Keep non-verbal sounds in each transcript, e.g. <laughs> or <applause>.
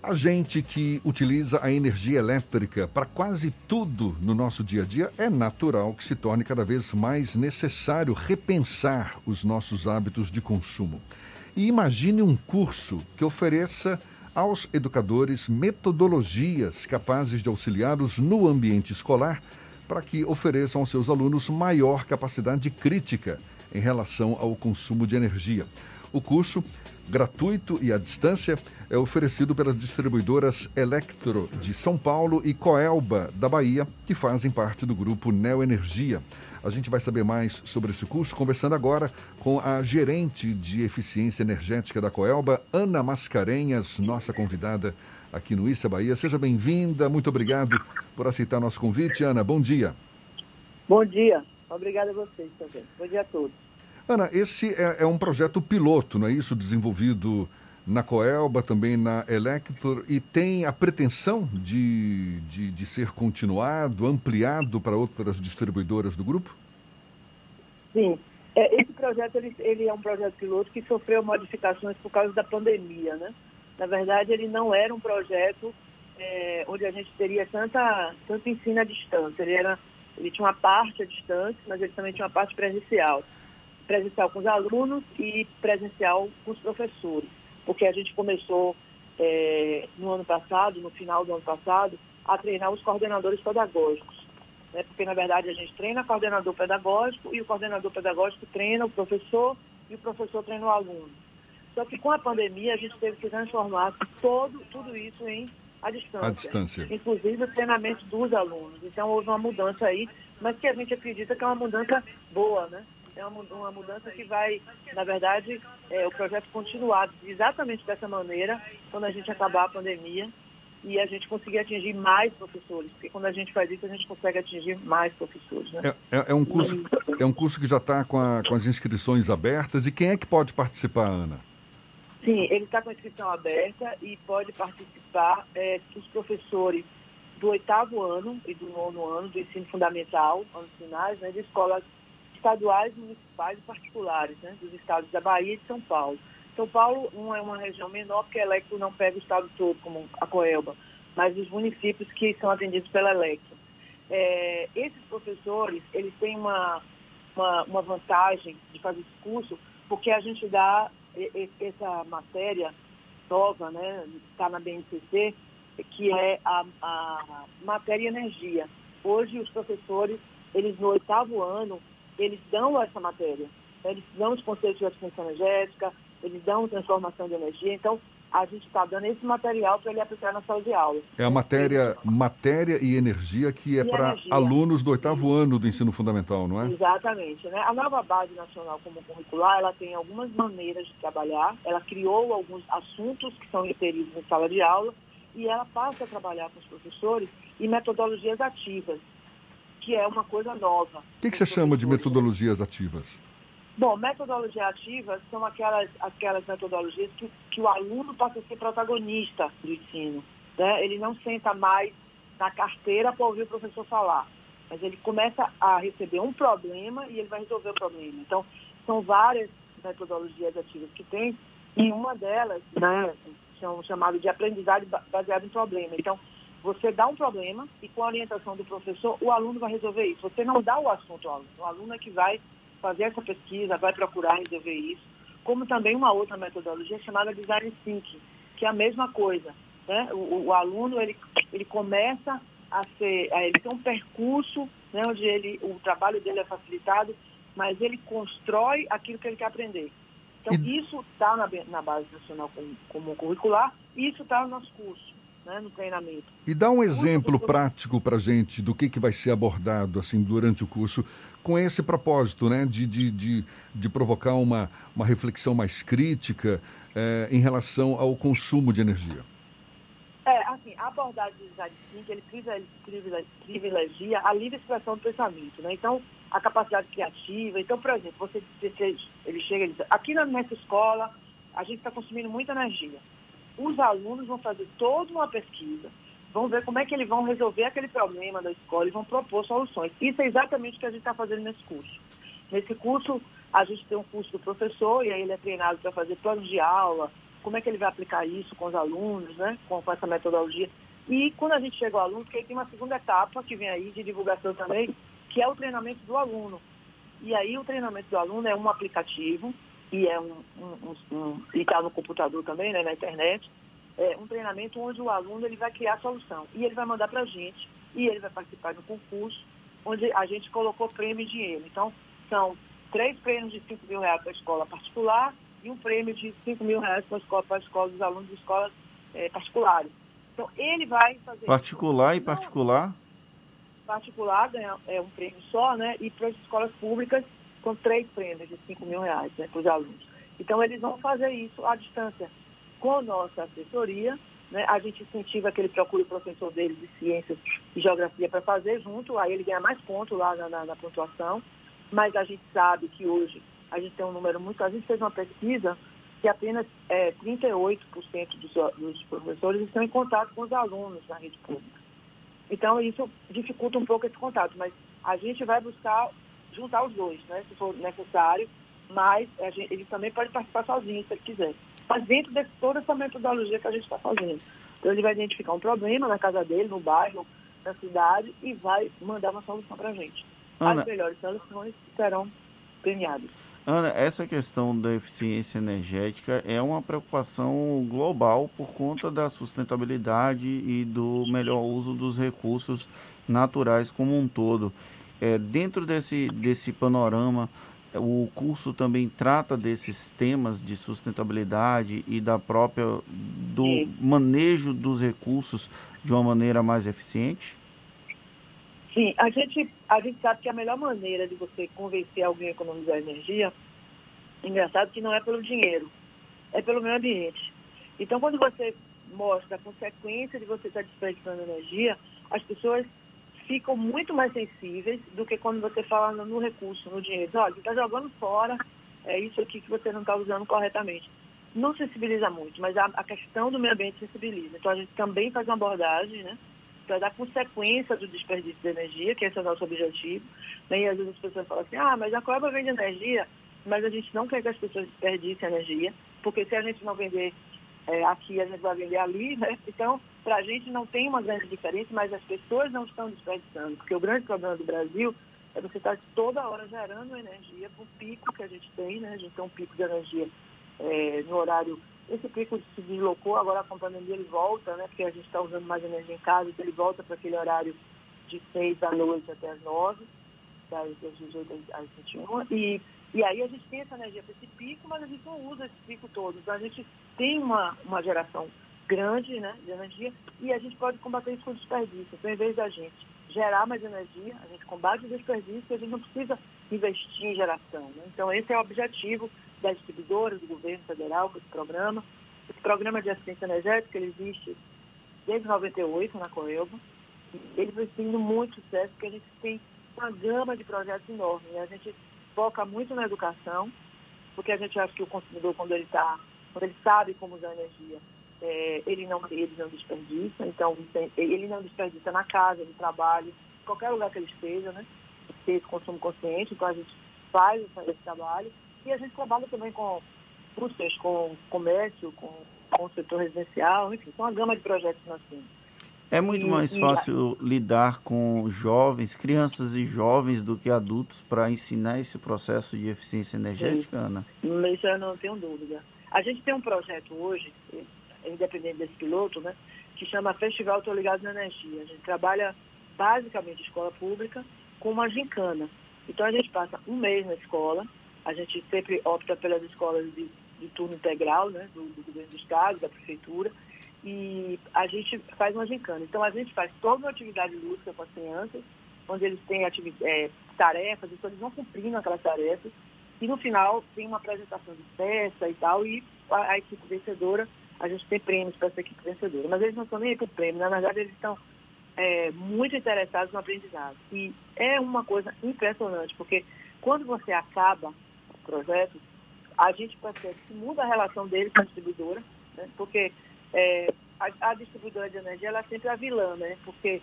A gente que utiliza a energia elétrica para quase tudo no nosso dia a dia, é natural que se torne cada vez mais necessário repensar os nossos hábitos de consumo. E imagine um curso que ofereça aos educadores metodologias capazes de auxiliá-los no ambiente escolar para que ofereçam aos seus alunos maior capacidade crítica em relação ao consumo de energia. O curso, gratuito e à distância, é oferecido pelas distribuidoras Electro de São Paulo e Coelba da Bahia, que fazem parte do grupo Neoenergia. A gente vai saber mais sobre esse curso conversando agora com a gerente de eficiência energética da Coelba, Ana Mascarenhas, nossa convidada aqui no Issa Bahia. Seja bem-vinda, muito obrigado por aceitar nosso convite. Ana, bom dia. Bom dia, obrigada a vocês também. Bom dia a todos. Ana, esse é, é um projeto piloto, não é isso? Desenvolvido na Coelba, também na Elector, e tem a pretensão de, de, de, ser continuado, ampliado para outras distribuidoras do grupo? Sim. É, esse projeto ele, ele, é um projeto piloto que sofreu modificações por causa da pandemia, né? Na verdade, ele não era um projeto é, onde a gente teria tanta, tanto ensino à distância. Ele, era, ele tinha uma parte à distância, mas ele também tinha uma parte presencial presencial com os alunos e presencial com os professores, porque a gente começou é, no ano passado, no final do ano passado, a treinar os coordenadores pedagógicos. Né? Porque, na verdade, a gente treina coordenador pedagógico e o coordenador pedagógico treina o professor e o professor treina o aluno. Só que com a pandemia a gente teve que transformar todo, tudo isso em à distância. Distância. Inclusive o treinamento dos alunos. Então houve uma mudança aí, mas que a gente acredita que é uma mudança boa, né? É uma, mudança que vai, na verdade, é, o projeto continuar exatamente dessa maneira quando a gente acabar a pandemia e a gente conseguir atingir mais professores, porque quando a gente faz isso, a gente consegue atingir mais professores. Né? É, é, é um curso, é um curso que já está com, com as inscrições abertas e quem é que pode participar, Ana? Sim, ele está com a inscrição aberta e pode participar é, os professores do oitavo ano e do nono ano do ensino fundamental, anos finais, né, de escolas estaduais, municipais e particulares, né, dos estados da Bahia e de São Paulo. São Paulo não é uma região menor, porque a Electro não pega o estado todo, como a Coelba, mas os municípios que são atendidos pela Electro. É, esses professores, eles têm uma, uma, uma, vantagem de fazer esse curso, porque a gente dá essa matéria nova, né, está na BNCC, que é a, a matéria energia. Hoje, os professores, eles no oitavo ano, eles dão essa matéria. Eles dão os conceitos de eficiência energética, eles dão transformação de energia. Então, a gente está dando esse material para ele aplicar na sala de aula. É a matéria, matéria e energia que é para alunos do oitavo ano do ensino fundamental, não é? Exatamente. Né? A nova base nacional comum curricular, ela tem algumas maneiras de trabalhar, ela criou alguns assuntos que são referidos em sala de aula e ela passa a trabalhar com os professores em metodologias ativas que é uma coisa nova. O que, que você chama de metodologias ativas? Bom, metodologias ativas são aquelas, aquelas metodologias que, que o aluno passa a ser protagonista do ensino. Né? Ele não senta mais na carteira para ouvir o professor falar, mas ele começa a receber um problema e ele vai resolver o problema. Então, são várias metodologias ativas que tem, e uma delas, né, são chamadas de aprendizagem baseada em problema. Então, você dá um problema e com a orientação do professor, o aluno vai resolver isso. Você não dá o assunto ao aluno. O aluno é que vai fazer essa pesquisa, vai procurar resolver isso. Como também uma outra metodologia chamada Design Thinking, que é a mesma coisa. Né? O, o aluno, ele, ele começa a ser, a ele tem um percurso né, onde ele, o trabalho dele é facilitado, mas ele constrói aquilo que ele quer aprender. Então, isso está na, na base nacional comum, comum curricular e isso está no nosso curso né, no treinamento. E dá um exemplo Muito prático para a gente do que, que vai ser abordado assim durante o curso com esse propósito, né, de, de, de, de provocar uma, uma reflexão mais crítica é, em relação ao consumo de energia. É, assim, a abordagem do design thinking, ele privilegia a livre expressão do pensamento, né? Então, a capacidade criativa. Então, por exemplo, você, ele chega e diz, aqui na nossa escola, a gente está consumindo muita energia os alunos vão fazer toda uma pesquisa, vão ver como é que eles vão resolver aquele problema da escola e vão propor soluções. Isso é exatamente o que a gente está fazendo nesse curso. Nesse curso, a gente tem um curso do professor, e aí ele é treinado para fazer planos de aula, como é que ele vai aplicar isso com os alunos, né, com, essa metodologia. E quando a gente chega ao aluno, porque tem uma segunda etapa que vem aí de divulgação também, que é o treinamento do aluno. E aí o treinamento do aluno é um aplicativo, e é um, um, um, um e está no computador também, né, na internet, é um treinamento onde o aluno ele vai criar a solução. E ele vai mandar para a gente, e ele vai participar do concurso, onde a gente colocou prêmio e dinheiro. Então, são três prêmios de 5 mil reais para a escola particular e um prêmio de 5 mil reais para a escola, para a escola dos alunos de escolas é, particulares. Então, ele vai fazer. Particular isso. e particular? Particular ganha é um prêmio só, né? E para as escolas públicas são três prêmios de 5 mil reais né, para os alunos. Então, eles vão fazer isso à distância com nossa assessoria. Né? A gente incentiva que ele procure o professor dele de ciências e geografia para fazer junto, aí ele ganha mais pontos lá na, na, na pontuação. Mas a gente sabe que hoje a gente tem um número muito. A gente fez uma pesquisa que apenas é, 38% dos, dos professores estão em contato com os alunos na rede pública. Então, isso dificulta um pouco esse contato, mas a gente vai buscar juntar os dois, né, se for necessário, mas gente, ele também pode participar sozinho, se ele quiser. Mas dentro de toda essa metodologia que a gente está fazendo. Então, ele vai identificar um problema na casa dele, no bairro, na cidade, e vai mandar uma solução para a gente. Ana, As melhores soluções serão premiadas. Ana, essa questão da eficiência energética é uma preocupação global por conta da sustentabilidade e do melhor uso dos recursos naturais como um todo. É, dentro desse, desse panorama, o curso também trata desses temas de sustentabilidade e da própria do Sim. manejo dos recursos de uma maneira mais eficiente? Sim, a gente, a gente sabe que a melhor maneira de você convencer alguém a economizar energia, engraçado que não é pelo dinheiro, é pelo meio ambiente. Então, quando você mostra a consequência de você estar desperdiçando energia, as pessoas ficam muito mais sensíveis do que quando você fala no recurso, no dinheiro. Olha, você está jogando fora é isso aqui que você não está usando corretamente. Não sensibiliza muito, mas a, a, questão do meio ambiente sensibiliza. Então, a gente também faz uma abordagem, né? para dar consequência do desperdício de energia, que esse é o nosso objetivo. Né? E às vezes as pessoas falam assim, ah, mas a Coeba vende energia, mas a gente não quer que as pessoas desperdicem energia, porque se a gente não vender é, aqui, a gente vai vender ali, né? Então, para a gente não tem uma grande diferença, mas as pessoas não estão desperdiçando, porque o grande problema do Brasil é você estar tá toda hora gerando energia para o pico que a gente tem, né? A gente tem um pico de energia é, no horário esse pico se deslocou, agora com a pandemia ele volta, né? Porque a gente está usando mais energia em casa, então ele volta para aquele horário de 6 da noite até as 9, das 18 às 21. E, e aí a gente tem essa energia para esse pico, mas a gente não usa esse pico todo. Então a gente tem uma, uma geração grande né, de energia e a gente pode combater isso com desperdício. Então, em vez da gente gerar mais energia, a gente combate o desperdício e a gente não precisa investir em geração. Né? Então, esse é o objetivo das distribuidoras, do governo federal, com esse programa. Esse programa de assistência energética ele existe desde 98 na Coelba. Ele vem tendo muito sucesso, porque a gente tem uma gama de projetos enormes. Né? A gente foca muito na educação, porque a gente acha que o consumidor, quando ele está, quando ele sabe como usar energia, é, ele, não, ele não desperdiça, então ele não desperdiça na casa, no trabalho, em qualquer lugar que ele esteja, né? Ter esse consumo consciente, então a gente faz esse trabalho. E a gente trabalha também com indústrias, com comércio, com, com o setor residencial, enfim, com uma gama de projetos nós temos. É muito e, mais fácil lidar com jovens, crianças e jovens, do que adultos para ensinar esse processo de eficiência energética, isso. Ana? Isso eu não tenho dúvida. A gente tem um projeto hoje, independente desse piloto, né, que chama Festival Tô Ligado na Energia. A gente trabalha basicamente escola pública com uma gincana. Então a gente passa um mês na escola, a gente sempre opta pelas escolas de, de turno integral, né, do, do, governo do estado, da prefeitura, e a gente faz uma gincana. Então, a gente faz toda uma atividade lúdica com as crianças, onde eles têm é, tarefas, então eles vão cumprindo aquelas tarefas, e no final tem uma apresentação de festa e tal, e a, a equipe vencedora, a gente tem prêmios para essa equipe vencedora. Mas eles não estão nem aí com prêmio, na verdade eles estão é, muito interessados no aprendizado. E é uma coisa impressionante, porque quando você acaba projetos, a gente percebe que muda a relação dele com a distribuidora, né? porque é, a, a, distribuidora de energia ela é sempre a vilã, né? porque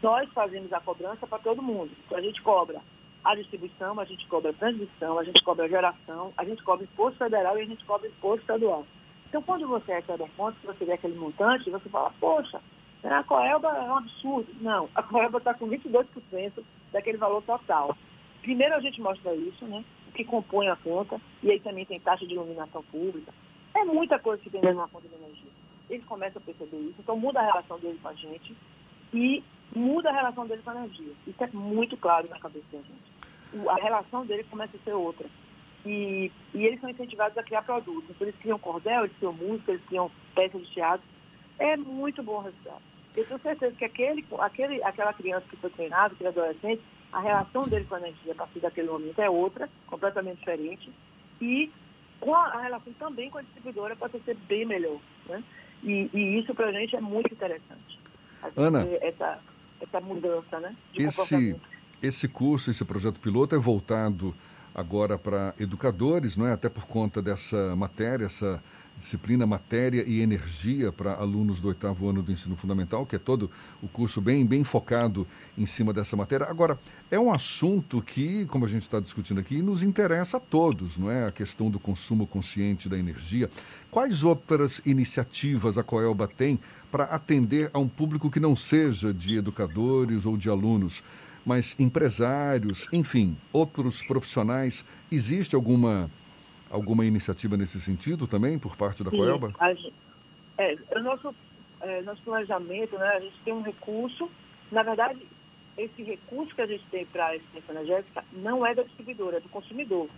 nós fazemos a cobrança para todo mundo. A gente cobra a distribuição, a gente cobra a transmissão, a gente cobra a geração, a gente cobra imposto federal e a gente cobra imposto estadual. Então, quando você recebe a conta, você vê aquele montante, você fala, poxa, a Coelba é um absurdo. Não, <laughs> a Coelba está com 22% daquele valor total. Primeiro a gente mostra isso, né? O que compõe a conta, e aí também tem taxa de iluminação pública. É muita coisa que tem dentro conta de energia. Eles começam a perceber isso, então muda a relação dele com a gente e muda a relação dele com a energia. Isso é muito claro na cabeça da gente. A relação dele começa a ser outra. E, e eles são incentivados a criar produtos. Então, eles criam cordel, eles criam música, eles criam peças de teatro. É muito bom o resultado. Eu tenho certeza que aquele, aquele, aquela criança que foi treinada, aquele adolescente, a relação dele com a energia a partir daquele momento é outra, completamente diferente. E com a, a relação também com a distribuidora pode ser bem melhor. Né? E, e isso para a gente é muito interessante. Ana, essa, essa mudança né, de esse, esse curso, esse projeto piloto é voltado agora para educadores, não é? Até por conta dessa matéria, essa disciplina Matéria e Energia para alunos do oitavo ano do ensino fundamental, que é todo o curso bem, bem focado em cima dessa matéria. Agora, é um assunto que, como a gente está discutindo aqui, nos interessa a todos, não é? A questão do consumo consciente da energia. Quais outras iniciativas a Coelba tem para atender a um público que não seja de educadores ou de alunos? Mas empresários, enfim, outros profissionais. Existe alguma, alguma iniciativa nesse sentido também por parte da Sim, Coelba? é, o nosso, é, nosso planejamento, né, a gente tem um recurso, na verdade, esse recurso que a gente tem para a eficiência energética não é da distribuidora, é do consumidor.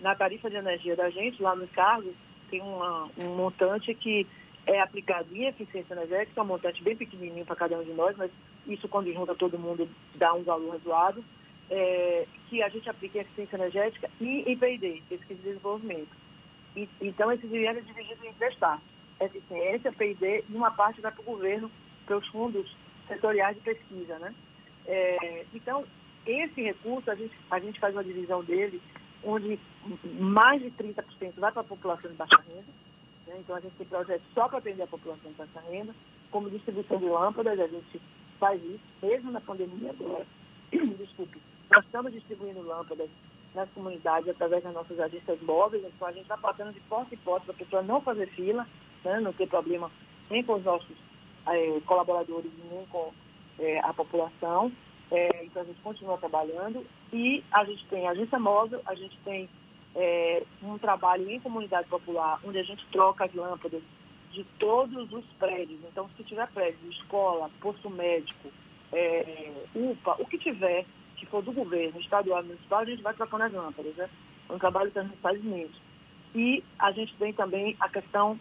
Na tarifa de energia da gente, lá no cargo, tem uma, um montante que é aplicado em eficiência energética, é um montante bem pequenininho para cada um de nós, mas isso quando junta todo mundo dá um valor razoável, é, que a gente aplica em eficiência energética e em P&D, pesquisa e desenvolvimento. E, então, esse dinheiro é dividido em três partes. Eficiência, P&D e uma parte vai para o governo, para os fundos setoriais de pesquisa, né? É, então, esse recurso, a gente, a gente faz uma divisão dele, onde mais de 30% vai para a população de baixa renda, né? Então, a gente tem projetos só para atender a população de baixa renda, como distribuição de lâmpadas, a gente faz isso, mesmo na pandemia agora. <clears throat> Desculpe. Nós estamos distribuindo lâmpadas nas comunidades através das nossas agências móveis, então a gente está passando de porta em porta para a pessoa não fazer fila, né? não ter problema nem com os nossos é, colaboradores, nem com é, a população. É, então a gente continua trabalhando e a gente tem agência móvel, a gente tem é, um trabalho em comunidade popular, onde a gente troca as lâmpadas de todos os prédios. Então, se tiver prédio, escola, posto médico, é, UPA, o que tiver, que for do governo, estadual, municipal, a gente vai trocando as lâmpadas. Né? É um trabalho que a gente faz imenso. E a gente tem também a questão,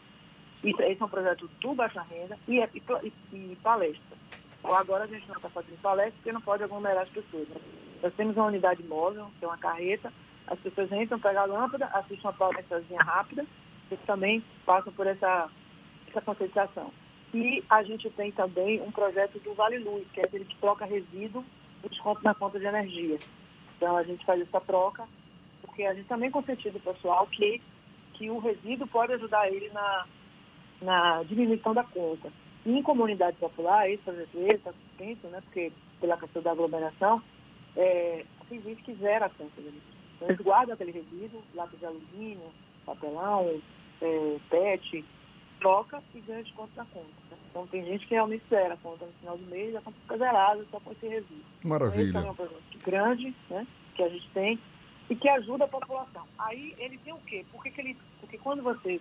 esse é um projeto do Baixa Renda e, e, e palestra. Então, agora a gente não está fazendo palestra porque não pode aglomerar as pessoas. Né? Nós temos uma unidade móvel, que é uma carreta, as pessoas entram, pegam a lâmpada, assistem uma palestrazinha rápida, eles também passam por essa, essa conscientização. E a gente tem também um projeto do Vale Luz, que é aquele que troca resíduo e desconto na conta de energia. Então a gente faz essa troca, porque a gente também conscientiza o pessoal que, que o resíduo pode ajudar ele na, na diminuição da conta. E em comunidade popular, esse projeto está suspenso, né, porque pela questão da aglomeração, é, tem gente que zera a conta dele. Eles guardam aquele resíduo, lápis de alumínio, papelão, é, PET, troca e ganha desconto na conta. Né? Então tem gente que realmente zera a conta no final do mês, a conta fica zerada só com esse resíduo. Maravilha. Então, esse é um projeto grande né, que a gente tem e que ajuda a população. Aí ele tem o quê? Porque, que ele, porque quando você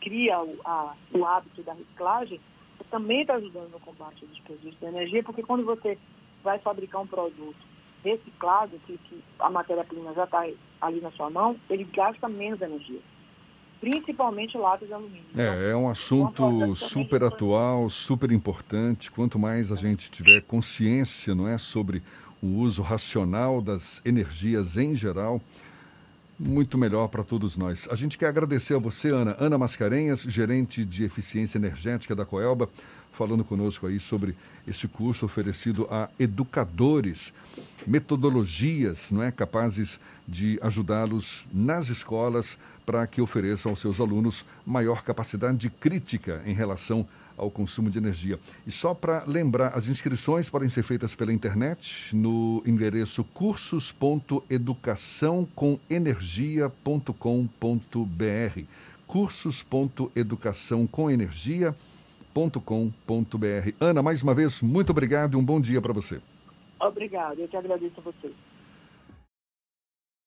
cria o, a, o hábito da reciclagem, você também está ajudando no combate ao desperdício de energia, porque quando você vai fabricar um produto reciclado, que, que a matéria-prima já está ali na sua mão, ele gasta menos energia. Principalmente lápis de alumínio. É, é um assunto super atual, super importante. Quanto mais a gente tiver consciência não é, sobre o uso racional das energias em geral, muito melhor para todos nós. A gente quer agradecer a você, Ana. Ana Mascarenhas, gerente de eficiência energética da Coelba, falando conosco aí sobre esse curso oferecido a educadores, metodologias não é, capazes de ajudá-los nas escolas para que ofereçam aos seus alunos maior capacidade de crítica em relação ao consumo de energia. E só para lembrar, as inscrições podem ser feitas pela internet no endereço cursos.educaçãocomenergia.com.br cursos.educaçãocomenergia.com.br. Ana, mais uma vez, muito obrigado e um bom dia para você. Obrigada, eu te agradeço a você.